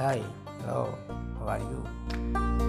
Hi, hello, how are you?